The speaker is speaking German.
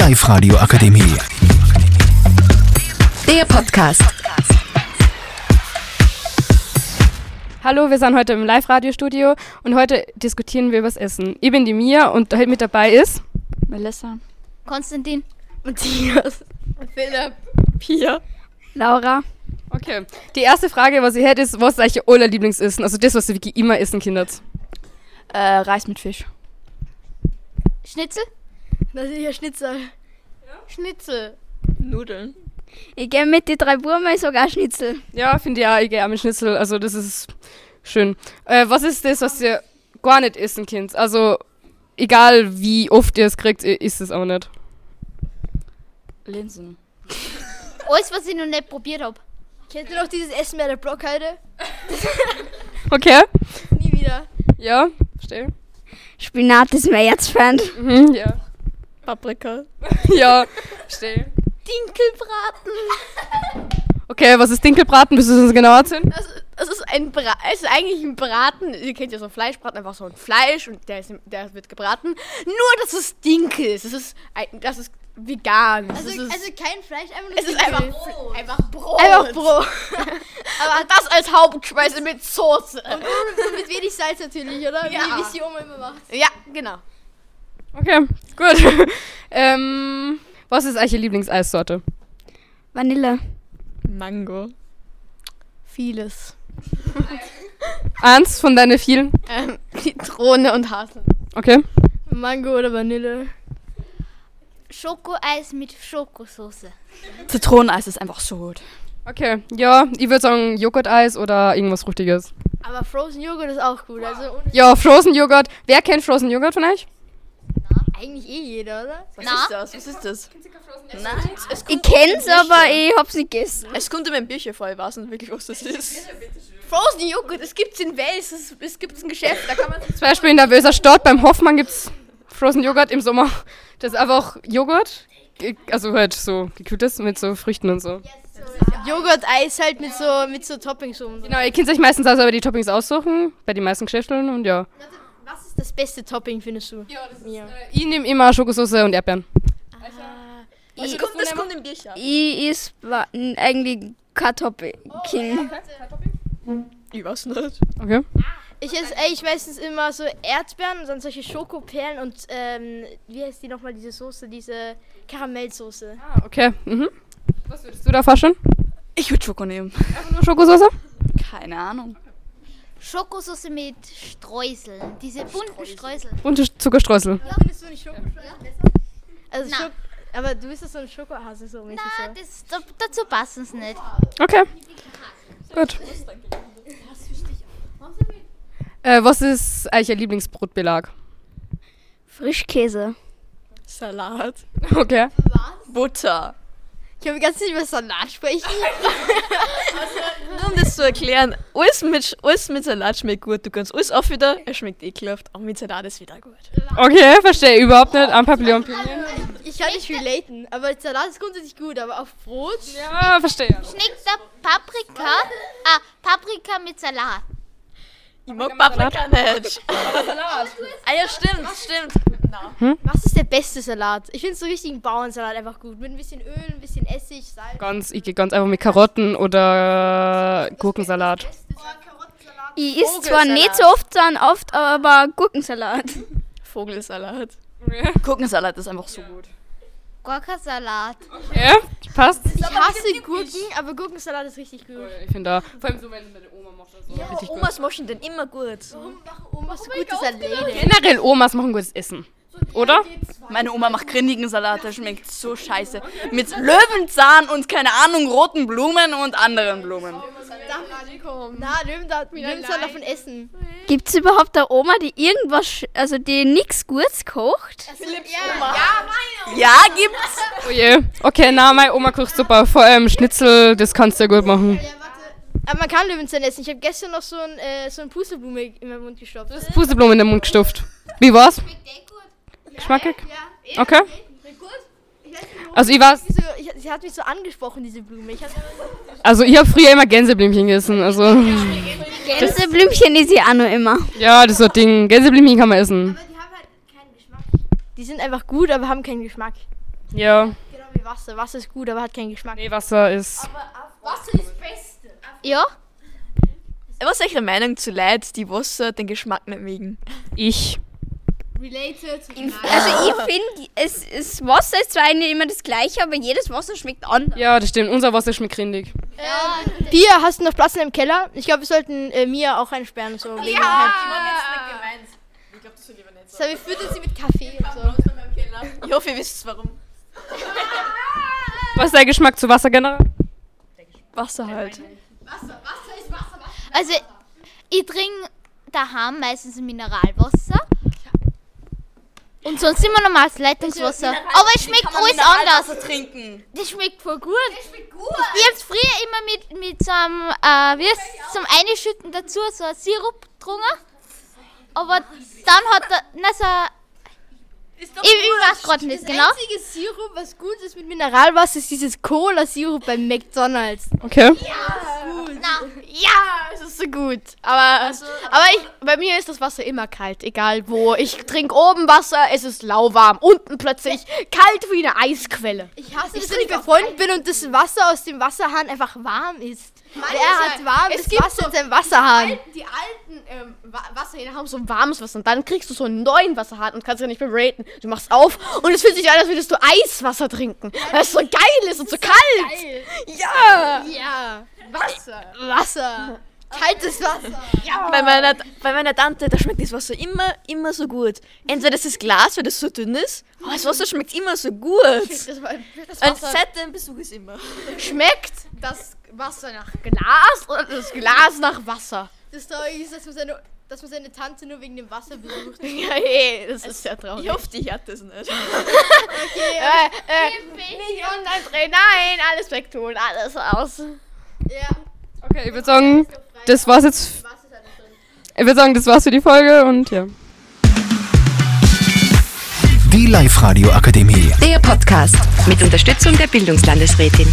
Live-Radio Akademie. Der Podcast. Hallo, wir sind heute im Live-Radio-Studio und heute diskutieren wir über das Essen. Ich bin die Mia und heute mit dabei ist Melissa. Konstantin. Matthias. Philipp. Pia. Laura. Okay. Die erste Frage, was ich hätte, ist, was ist eigentlich euer Lieblingsessen? Also das, was ihr wirklich immer essen kindert. Äh, Reis mit Fisch. Schnitzel? Natürlich Schnitzel. Schnitzel. Nudeln. Ich gehe mit die drei Burme sogar Schnitzel. Ja, finde ich auch, ich gehe auch mit Schnitzel. Also das ist schön. Äh, was ist das, was ihr gar nicht essen könnt? Also egal wie oft ihr es kriegt, ihr isst es auch nicht. Linsen. Alles, was ich noch nicht probiert habe. Kennt ihr noch dieses Essen bei der Blockheide? Okay. Nie wieder. Ja, verstehe. Spinat ist mein Erzfeind. Mhm, ja. Paprika. Ja, verstehe. Dinkelbraten. Okay, was ist Dinkelbraten? Bist du uns genau erzählen? Das, das ist ein Bra es ist eigentlich ein Braten. Ihr kennt ja so Fleischbraten, einfach so ein Fleisch und der, ist, der wird gebraten. Nur, dass es Dinkel ist. Das ist, ein, das ist vegan. Das Also, ist, also kein Fleisch, einfach nur es ist einfach Brot. Einfach Brot. Einfach Brot. Aber das als Hauptspeise mit Soße. Und mit wenig Salz natürlich, oder? Ja. Wie wie es die Oma immer macht. Ja, genau. Okay, gut. ähm, was ist eigentlich Ihre Lieblingseissorte? Vanille. Mango. Vieles. Eins von deinen vielen? Ähm, Zitrone und Haselnuss. Okay. Mango oder Vanille. Schokoeis mit Schokosauce. Zitroneneis ist einfach so gut. Okay, ja, ich würde sagen Joghurt-Eis oder irgendwas Fruchtiges. Aber Frozen Joghurt ist auch gut. Also Ja, Frozen Joghurt. Wer kennt Frozen Joghurt von euch? Eigentlich eh jeder, oder? Was Na? ist das? Was ist das? Nein, es Ich kenn's, aber ich hab's nicht gegessen. Es kommt in mein Bierchen vor, ich weiß nicht wirklich, was das ist. Frozen Joghurt, es gibt's in Wels, es, es gibt's ein Geschäft, da kann man Zum Beispiel in der Wöser Stadt beim Hoffmann gibt's Frozen Joghurt im Sommer. Das ist einfach Joghurt, also halt so gekühltes mit so Früchten und so. Joghurt-Eis halt mit so, mit so Toppings um. Genau, ihr könnt euch meistens also aber die Toppings aussuchen, bei den meisten Geschäften und ja. Was ist das beste Topping, findest du? Ich nehme immer Schokosauce und Erdbeeren. Es kommt, es kommt im Bierchen. Ich is wa- n- eigentlich Kartoffel King. Ich weiß nicht. Okay. Ich esse eigentlich meistens immer so Erdbeeren und dann solche Schokoperlen und ähm, wie heißt die nochmal, diese Soße, diese Karamellsoße. Ah, okay. Mhm. Was würdest du da faschen? Ich würde Schoko nehmen. Einfach nur Schokosauce? Keine Ahnung. Schokosauce mit Streuseln. Diese bunten Streusel. Und Zuckerstreusel. Findest du nicht Schokoperlen besser? Also. Schok aber du bist doch so ein Schokohase so mäßig Na, so. das, da, dazu passen es nicht. Okay. Gut. Äh, was ist eigentlich Ihr Lieblingsbrotbelag? Frischkäse. Salat. Okay. Butter. Ich habe ganz nicht über Salat sprechen. Nur um das zu erklären, alles mit, alles mit Salat schmeckt gut. Du kannst alles auch wieder, es schmeckt ekelhaft, aber mit Salat ist wieder gut. Okay, verstehe ich überhaupt nicht. Ein Papillon. Ich kann nicht relaten, aber Salat ist grundsätzlich gut, aber auf Brot? Ja, verstehe. Schmeckt da Paprika? Ah, Paprika mit Salat. Ich mag Paprika nicht. ah ja, stimmt, stimmt. Was ist der beste Salat? Ich finde so richtigen Bauernsalat einfach gut. Mit ein bisschen Öl, ein bisschen Essig, Salz. Ganz, ich gehe ganz einfach mit Karotten oder Gurkensalat. Ich is zwar nicht so oft, sondern oft, aber Gurkensalat. Vogelsalat. Gurkensalat ist einfach so gut. Gurkensalat. Ja, passt. Ich hasse Gurken, aber Gurkensalat ist richtig gut. Ich finde da, vor allem so, wenn meine Oma macht das so. richtig gut. Omas machen den immer gut. Omas gute Salate. Generell Omas machen gutes Essen. Oder? Meine Oma macht grindigen Salat, der schmeckt so scheiße. Mit Löwenzahn und keine Ahnung, roten Blumen und anderen Blumen. Na, Löwenzahn Löwenzahn davon essen. Gibt's überhaupt eine Oma, die irgendwas, also die nix Gutes kocht? Ja, gibt's. Oh je. Okay, na, meine Oma kocht super. Vor allem Schnitzel, das kannst du ja gut machen. Aber man kann Löwenzahn essen. Ich habe gestern noch so ein, äh, so eine Pusteblume in meinen Mund gestopft. Das ist Pusteblume in den Mund gestopft. Wie war's? Geschmackig? Okay. Also ich weiß, So, ich, sie hat mich so angesprochen, diese Blume. Ich also ich habe früher immer Gänseblümchen gegessen. Also Gänseblümchen ist ja auch noch immer. ja, das ist so ein Ding. Gänseblümchen kann man essen. die sind einfach gut, aber haben keinen Geschmack. Ja, Genau wie Wasser. Wasser ist gut, aber hat keinen Geschmack. nee, Wasser ist. Wasser ist das Beste. Ja? Was ist eure Meinung zu Leuten, die Wasser den Geschmack nicht mögen? Ich. Related. Also ich finde, es, es Wasser ist zwar nicht immer das gleiche, aber jedes Wasser schmeckt anders. Ja, das stimmt. Unser Wasser schmeckt rindig. Pia, hast du noch Platz in dem Keller? Ich glaube, wir sollten äh, Mia auch einsperren. So ja. Ich glaube, das soll lieber nicht So, wir füttern sie mit Kaffee und so. Ich hoffe, ihr wisst warum. Was ist der Geschmack zu Wasser generell? Wasser halt. Also ich trinke daheim meistens Mineralwasser. Und sonst immer normales Leitungswasser. Aber es schmeckt alles anders. trinken. Das schmeckt voll gut. Ich hab's früher immer mit, mit so einem, äh, wie heißt zum Einschütten dazu, so ein Sirup getrunken. Aber dann hat er, na so, ich, ich weiß gerade nicht genau. Das einzige Sirup, was gut ist mit Mineralwasser, ist dieses Cola-Sirup bei McDonalds. Okay. Na, Ja, es ist so gut. Aber, aber ich, bei mir ist das Wasser immer kalt, egal wo. Ich trinke oben Wasser, es ist lauwarm. Unten plötzlich kalt wie eine Eisquelle. Ich hasse es, wenn ich befreundet bin und das Wasser aus dem Wasserhahn einfach warm ist. Wer hat warmes es Wasser in seinem Wasserhahn? Die alten ähm, Wa- Wasserhähne haben so ein warmes Wasser und dann kriegst du so einen neuen Wasserhahn und kannst ja nicht mehr raten. Du machst auf und es fühlt sich an, als würdest du Eiswasser trinken. Weil es so geil ist und so kalt. Ja. Ja, Wasser. Wasser. Kaltes Wasser. Bei meiner, bei meiner Tante, da schmeckt das Wasser immer, immer so gut. Entweder das ist Glas, weil das so dünn ist, aber das Wasser schmeckt immer so gut. Das, war, das Ein Wasser fetter Besuch ist immer. schmeckt das Wasser nach Glas oder das Glas nach Wasser? Das Traurige ist, dass man seine, dass man seine Tante nur wegen dem Wasser besucht. Ja, hey, das ist sehr traurig. Ich hoffe, die hat das nicht. äh, äh, nicht unterdrehen, nein, alles wegtun, alles aus. Ja, Okay, ich würde sagen, das war's jetzt. Ich würde sagen, das war's für die Folge und ja. Die Live-Radio Akademie. Der Podcast mit Unterstützung der Bildungslandesrätin.